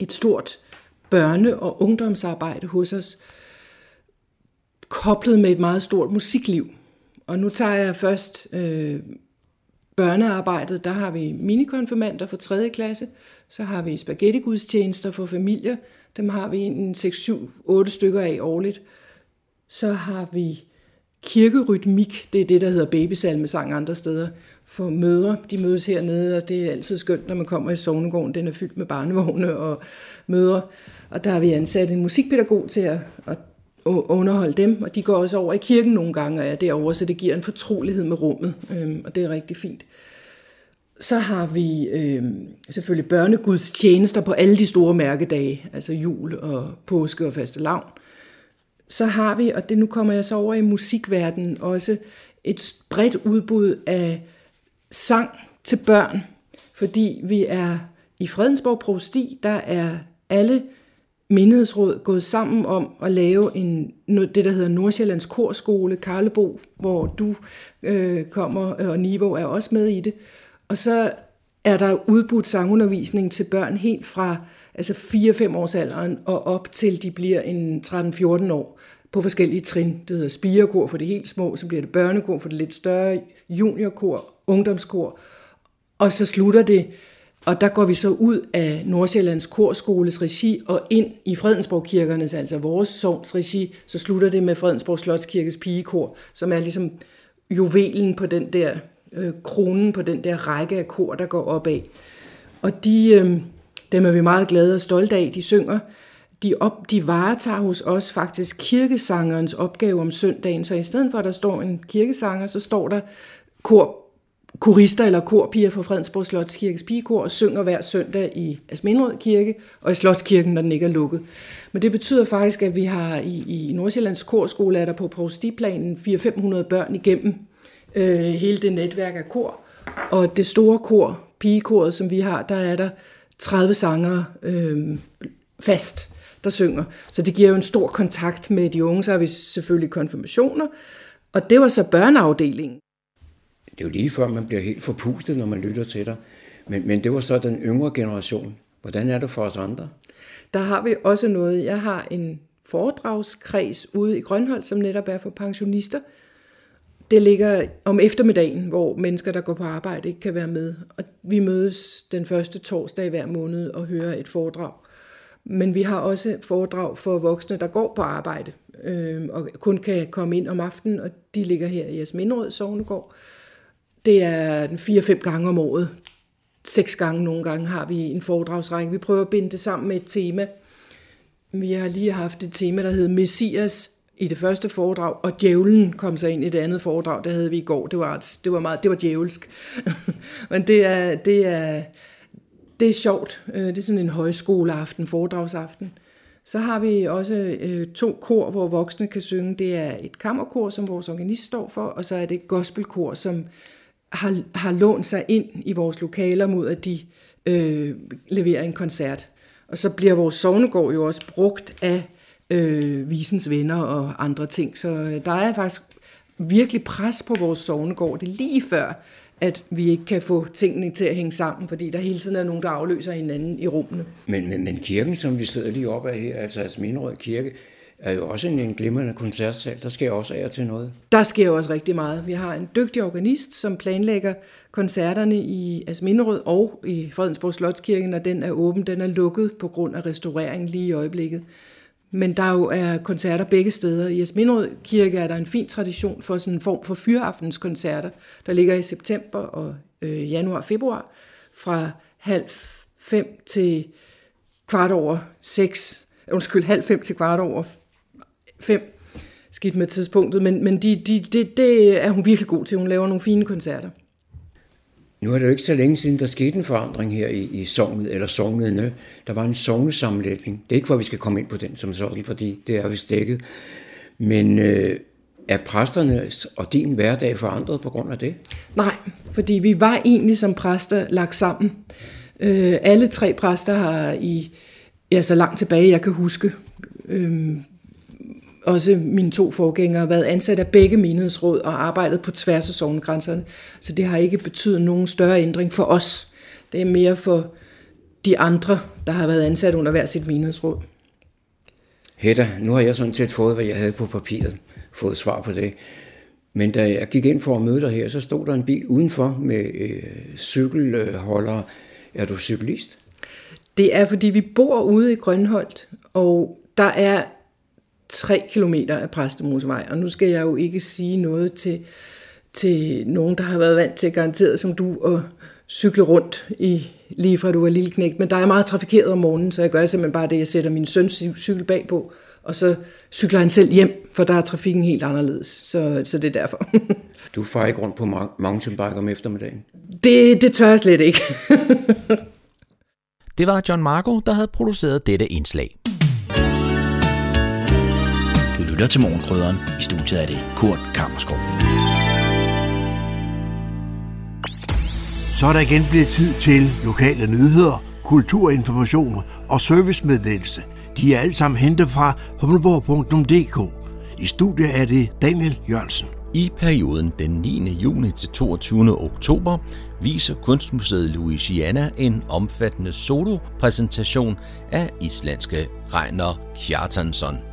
Speaker 12: et stort børne- og ungdomsarbejde hos os, koblet med et meget stort musikliv. Og nu tager jeg først øh, børnearbejdet, der har vi minikonfirmander for 3. klasse, så har vi spaghettigudstjenester for familier, dem har vi en 6, 7, 8 stykker af årligt. Så har vi kirkerytmik, det er det, der hedder babysalmesang andre steder, for mødre. De mødes hernede, og det er altid skønt, når man kommer i Sognegården. Den er fyldt med barnevogne og mødre. Og der har vi ansat en musikpædagog til at, at underholde dem, og de går også over i kirken nogle gange, og er derovre, så det giver en fortrolighed med rummet, øh, og det er rigtig fint. Så har vi øh, selvfølgelig børnegudstjenester på alle de store mærkedage, altså jul og påske og faste lavn. Så har vi, og det nu kommer jeg så over i musikverdenen, også et bredt udbud af sang til børn, fordi vi er i Fredensborg Prosti, der er alle menighedsråd gået sammen om at lave en, det, der hedder Nordsjællands Korskole, Karlebo, hvor du øh, kommer, øh, og Niveau er også med i det. Og så er der udbudt sangundervisning til børn helt fra altså 4-5 års alderen og op til de bliver en 13-14 år på forskellige trin. Det hedder spirekor for det helt små, så bliver det børnekor for det lidt større, juniorkor, ungdomskor, og så slutter det og der går vi så ud af Nordsjællands Korskoles regi og ind i Fredensborg-kirkernes, altså vores sovns regi, så slutter det med Fredensborg Slotskirkes pigekor, som er ligesom juvelen på den der, øh, kronen på den der række af kor, der går opad. Og de, øh, dem er vi meget glade og stolte af, de synger. De, op, de varetager hos os faktisk kirkesangerens opgave om søndagen, så i stedet for at der står en kirkesanger, så står der kor korister eller korpiger fra Fredensborg Slotskirkes pigekor og synger hver søndag i Asminderød Kirke og i Slotskirken, når den ikke er lukket. Men det betyder faktisk, at vi har i, i Nordsjællands Korskole, er der på provstiplanen 400-500 børn igennem øh, hele det netværk af kor. Og det store kor, pigekoret, som vi har, der er der 30 sanger øh, fast, der synger. Så det giver jo en stor kontakt med de unge. Så har vi selvfølgelig konfirmationer, og det var så børneafdelingen
Speaker 6: det er jo lige før, man bliver helt forpustet, når man lytter til dig. Men, men det var så den yngre generation. Hvordan er det for os andre?
Speaker 12: Der har vi også noget. Jeg har en foredragskreds ude i Grønhold, som netop er for pensionister. Det ligger om eftermiddagen, hvor mennesker, der går på arbejde, ikke kan være med. Og vi mødes den første torsdag hver måned og hører et foredrag. Men vi har også foredrag for voksne, der går på arbejde øh, og kun kan komme ind om aftenen, og de ligger her i Jasminderød Sovnegård. Det er fire-fem gange om året. Seks gange nogle gange har vi en foredragsrække. Vi prøver at binde det sammen med et tema. Vi har lige haft et tema, der hed Messias i det første foredrag, og djævlen kom så ind i det andet foredrag, det havde vi i går. Det var, det var, meget, det var djævelsk. <laughs> Men det er, det, er, det er sjovt. Øh, det er sådan en højskoleaften, foredragsaften. Så har vi også øh, to kor, hvor voksne kan synge. Det er et kammerkor, som vores organist står for, og så er det et gospelkor, som har, har lånt sig ind i vores lokaler mod, at de øh, leverer en koncert. Og så bliver vores sovnegård jo også brugt af øh, visens venner og andre ting. Så øh, der er faktisk virkelig pres på vores sovnegård. Det er lige før, at vi ikke kan få tingene til at hænge sammen, fordi der hele tiden er nogen, der afløser hinanden i rummene.
Speaker 6: Men, men, men kirken, som vi sidder lige oppe af her, altså Asminderød Kirke, er jo også en, en glimrende koncertsal. Der sker også af til noget.
Speaker 12: Der sker også rigtig meget. Vi har en dygtig organist, som planlægger koncerterne i Asminderød og i Fredensborg Slotskirke, når den er åben. Den er lukket på grund af restaurering lige i øjeblikket. Men der jo er koncerter begge steder. I Asminderød Kirke er der en fin tradition for sådan en form for fyraftenskoncerter, der ligger i september og øh, januar og februar fra halv fem til kvart over seks, undskyld, halv fem til kvart over fem skidt med tidspunktet, men, men de, de, de, det er hun virkelig god til. Hun laver nogle fine koncerter.
Speaker 6: Nu er det jo ikke så længe siden, der skete en forandring her i, i sognet, eller sognene. Der var en sognesammenlægning. Det er ikke, hvor vi skal komme ind på den som sådan, fordi det er vi dækket. Men øh, er præsternes og din hverdag forandret på grund af det?
Speaker 12: Nej, fordi vi var egentlig som præster lagt sammen. Øh, alle tre præster har i, ja, så langt tilbage jeg kan huske, øh, også mine to forgængere været ansat af begge menighedsråd og arbejdet på tværs af sovnegrænserne. Så det har ikke betydet nogen større ændring for os. Det er mere for de andre, der har været ansat under hver sit menighedsråd.
Speaker 6: Hedda, nu har jeg sådan set fået, hvad jeg havde på papiret, fået svar på det. Men da jeg gik ind for at møde dig her, så stod der en bil udenfor med øh, cykelholder. Er du cyklist?
Speaker 12: Det er, fordi vi bor ude i Grønholdt, og der er 3 kilometer af Præstemosevej, og nu skal jeg jo ikke sige noget til, til nogen, der har været vant til garanteret som du at cykle rundt i, lige fra du var lille knægt, men der er meget trafikeret om morgenen, så jeg gør simpelthen bare det, jeg sætter min søns cykel bagpå, og så cykler han selv hjem, for der er trafikken helt anderledes, så, så det er derfor. <laughs>
Speaker 6: du farer ikke rundt på mountainbike om eftermiddagen?
Speaker 12: Det, det tør jeg slet ikke. <laughs>
Speaker 5: det var John Marco, der havde produceret dette indslag.
Speaker 11: Lytter til Morgenkrydderen. I studiet er det Kurt Kammerskov.
Speaker 4: Så er der igen blevet tid til lokale nyheder, kulturinformation og servicemeddelelse. De er alle sammen hentet fra humleborg.dk. I studiet er det Daniel Jørgensen.
Speaker 5: I perioden den 9. juni til 22. oktober viser Kunstmuseet Louisiana en omfattende solo-præsentation af islandske Reiner Kjartansson.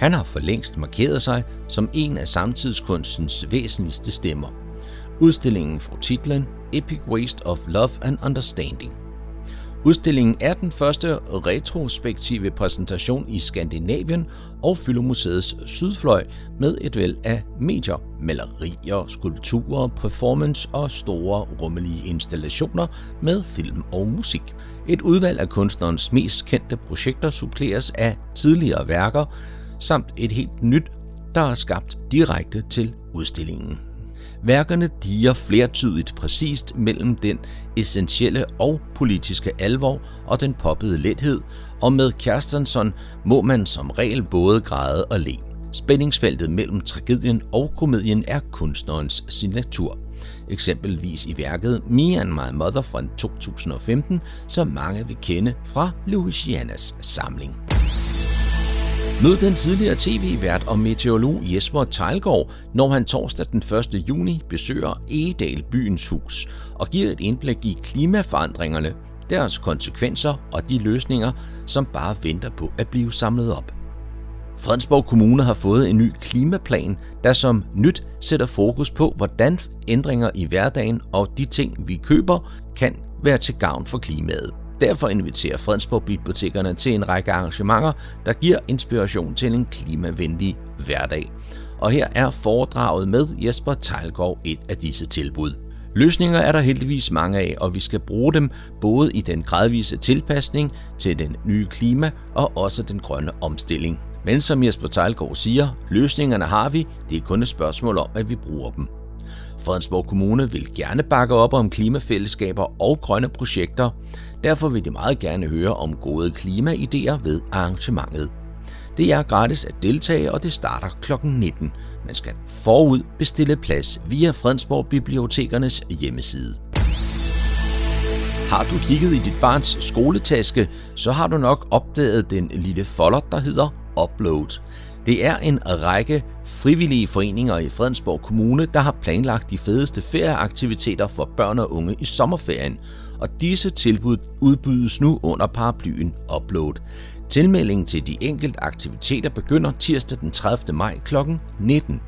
Speaker 5: Han har for længst markeret sig som en af samtidskunstens væsentligste stemmer. Udstillingen får titlen Epic Waste of Love and Understanding. Udstillingen er den første retrospektive præsentation i Skandinavien og fylder museets sydfløj med et væld af medier, malerier, skulpturer, performance og store rummelige installationer med film og musik. Et udvalg af kunstnerens mest kendte projekter suppleres af tidligere værker, samt et helt nyt, der er skabt direkte til udstillingen. Værkerne diger flertydigt præcist mellem den essentielle og politiske alvor og den poppede lethed, og med Kjerstensson må man som regel både græde og le. Spændingsfeltet mellem tragedien og komedien er kunstnerens signatur. Eksempelvis i værket Me and My Mother fra 2015, som mange vil kende fra Louisianas samling. Mød den tidligere tv-vært og meteorolog Jesper Tejlgaard, når han torsdag den 1. juni besøger Egedal byens hus og giver et indblik i klimaforandringerne, deres konsekvenser og de løsninger, som bare venter på at blive samlet op. Fredensborg Kommune har fået en ny klimaplan, der som nyt sætter fokus på, hvordan ændringer i hverdagen og de ting, vi køber, kan være til gavn for klimaet. Derfor inviterer Fredensborg Bibliotekerne til en række arrangementer, der giver inspiration til en klimavenlig hverdag. Og her er foredraget med Jesper Tejlgaard et af disse tilbud. Løsninger er der heldigvis mange af, og vi skal bruge dem både i den gradvise tilpasning til den nye klima og også den grønne omstilling. Men som Jesper Tejlgaard siger, løsningerne har vi, det er kun et spørgsmål om, at vi bruger dem. Fredensborg Kommune vil gerne bakke op om klimafællesskaber og grønne projekter. Derfor vil de meget gerne høre om gode klimaidéer ved arrangementet. Det er gratis at deltage, og det starter kl. 19. Man skal forud bestille plads via Fredensborg Bibliotekernes hjemmeside. Har du kigget i dit barns skoletaske, så har du nok opdaget den lille folder, der hedder Upload. Det er en række frivillige foreninger i Fredensborg Kommune, der har planlagt de fedeste ferieaktiviteter for børn og unge i sommerferien, og disse tilbud udbydes nu under paraplyen Upload. Tilmeldingen til de enkelte aktiviteter begynder tirsdag den 30. maj kl. 19.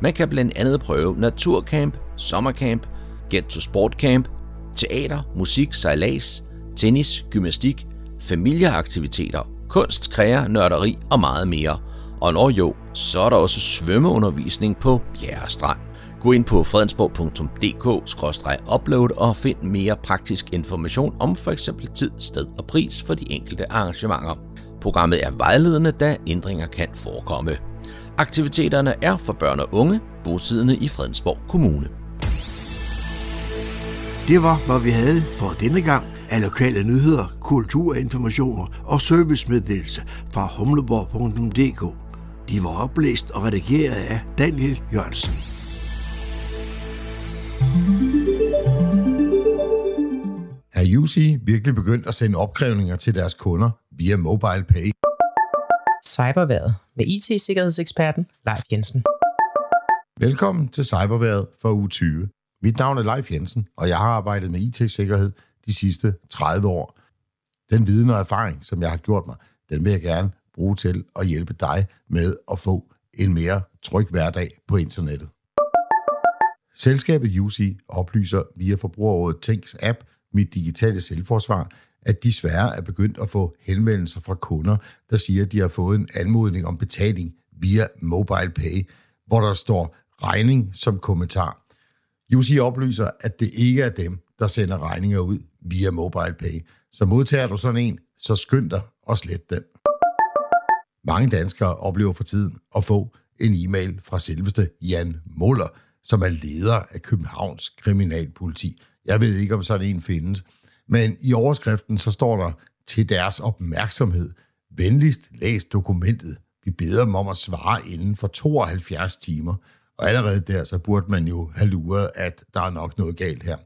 Speaker 5: Man kan blandt andet prøve naturcamp, sommercamp, get to sportcamp, teater, musik, sejlads, tennis, gymnastik, familieaktiviteter, kunst, kræer, nørderi og meget mere – og når jo, så er der også svømmeundervisning på Bjerrestrand. Gå ind på fredensborg.dk-upload og find mere praktisk information om f.eks. tid, sted og pris for de enkelte arrangementer. Programmet er vejledende, da ændringer kan forekomme. Aktiviteterne er for børn og unge, bosiddende i Fredensborg Kommune.
Speaker 4: Det var, hvad vi havde for denne gang af lokale nyheder, kulturinformationer og servicemeddelelse fra humleborg.dk. De var oplæst og redigeret af Daniel Jørgensen.
Speaker 13: Er UC virkelig begyndt at sende opkrævninger til deres kunder via Mobile Pay?
Speaker 14: Cyberværet med IT-sikkerhedseksperten Leif Jensen.
Speaker 13: Velkommen til Cyberværet for uge 20. Mit navn er Leif Jensen, og jeg har arbejdet med IT-sikkerhed de sidste 30 år. Den viden og erfaring, som jeg har gjort mig, den vil jeg gerne bruge til at hjælpe dig med at få en mere tryg hverdag på internettet. Selskabet UC oplyser via forbrugerrådet Tænks app Mit Digitale Selvforsvar, at de svære er begyndt at få henvendelser fra kunder, der siger, at de har fået en anmodning om betaling via Mobile Pay, hvor der står regning som kommentar. UC oplyser, at det ikke er dem, der sender regninger ud via Mobile Pay. Så modtager du sådan en, så skynd dig og slet den. Mange danskere oplever for tiden at få en e-mail fra selveste Jan Muller, som er leder af Københavns Kriminalpoliti. Jeg ved ikke, om sådan en findes, men i overskriften så står der til deres opmærksomhed. Venligst læs dokumentet. Vi beder dem om at svare inden for 72 timer. Og allerede der, så burde man jo have luret, at der er nok noget galt her.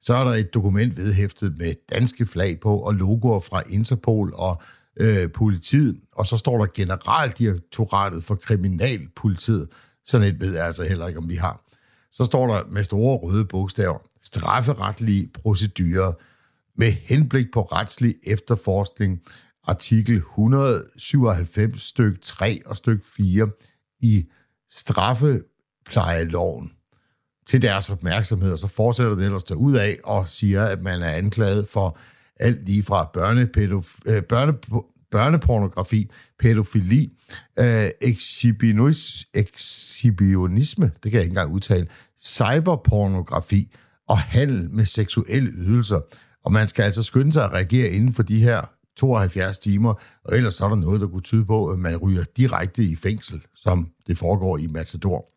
Speaker 13: Så er der et dokument vedhæftet med danske flag på og logoer fra Interpol og øh, politiet. Og så står der Generaldirektoratet for Kriminalpolitiet. Sådan et ved jeg altså heller ikke, om vi har. Så står der med store røde bogstaver, strafferetlige procedurer med henblik på retslig efterforskning, artikel 197 styk 3 og styk 4 i straffeplejeloven til deres opmærksomhed, og så fortsætter det ellers ud af og siger, at man er anklaget for alt lige fra børnepedof- øh, børne, børnepornografi, pædofili, øh, exhibitionisme, det kan jeg ikke engang udtale, cyberpornografi og handel med seksuelle ydelser. Og man skal altså skynde sig at reagere inden for de her 72 timer, og ellers så er der noget, der kunne tyde på, at man ryger direkte i fængsel, som det foregår i Matador.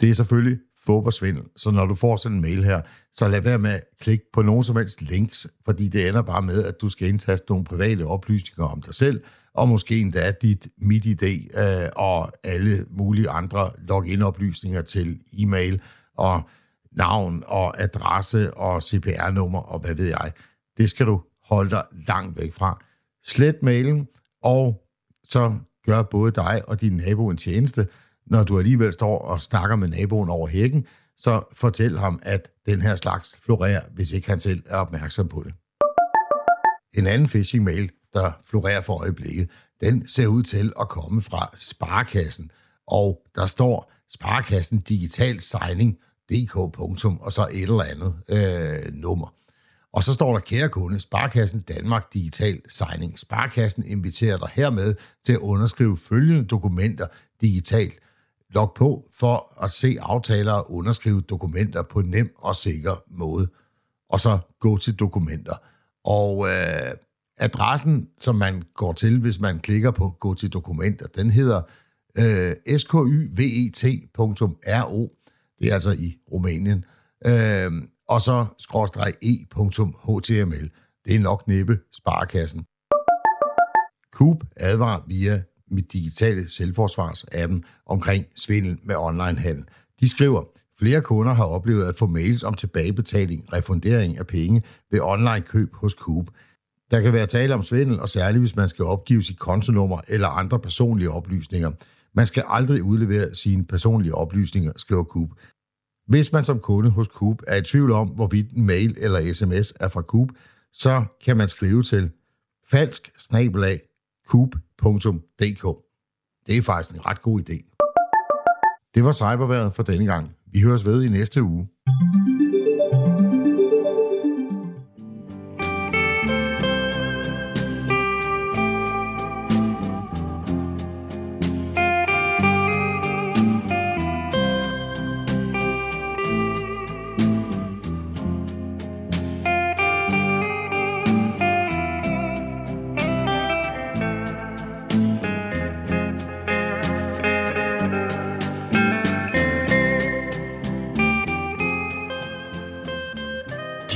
Speaker 13: Det er selvfølgelig fodboldsvindel, så når du får sådan en mail her, så lad være med at klikke på nogen som helst links, fordi det ender bare med, at du skal indtaste nogle private oplysninger om dig selv, og måske endda dit MidiD øh, og alle mulige andre login-oplysninger til e-mail og navn og adresse og CPR-nummer og hvad ved jeg. Det skal du holde dig langt væk fra. Slet mailen, og så gør både dig og din nabo en tjeneste, når du alligevel står og snakker med naboen over hækken, så fortæl ham, at den her slags florerer, hvis ikke han selv er opmærksom på det. En anden phishing-mail, der florerer for øjeblikket, den ser ud til at komme fra Sparkassen, og der står Sparkassen Digital Signing, dk. og så et eller andet øh, nummer. Og så står der, kære kunde, Sparkassen Danmark Digital Signing. Sparkassen inviterer dig hermed til at underskrive følgende dokumenter digitalt. Log på for at se aftaler og underskrive dokumenter på nem og sikker måde. Og så gå til dokumenter. Og øh, adressen, som man går til, hvis man klikker på gå til dokumenter, den hedder øh, skyvet.ro. Det er altså i Rumænien. Øh, og så skråstreg e.html. Det er nok næppe sparekassen. Coop advarer via mit digitale selvforsvars-appen omkring svindel med onlinehandel. De skriver, flere kunder har oplevet at få mails om tilbagebetaling, refundering af penge ved online køb hos Coop. Der kan være tale om svindel, og særligt hvis man skal opgive sit kontonummer eller andre personlige oplysninger. Man skal aldrig udlevere sine personlige oplysninger, skriver Coop. Hvis man som kunde hos Coop er i tvivl om, hvorvidt en mail eller sms er fra Coop, så kan man skrive til falsk snabelag coop.dk. Det er faktisk en ret god idé. Det var cyberværet for denne gang. Vi høres ved i næste uge.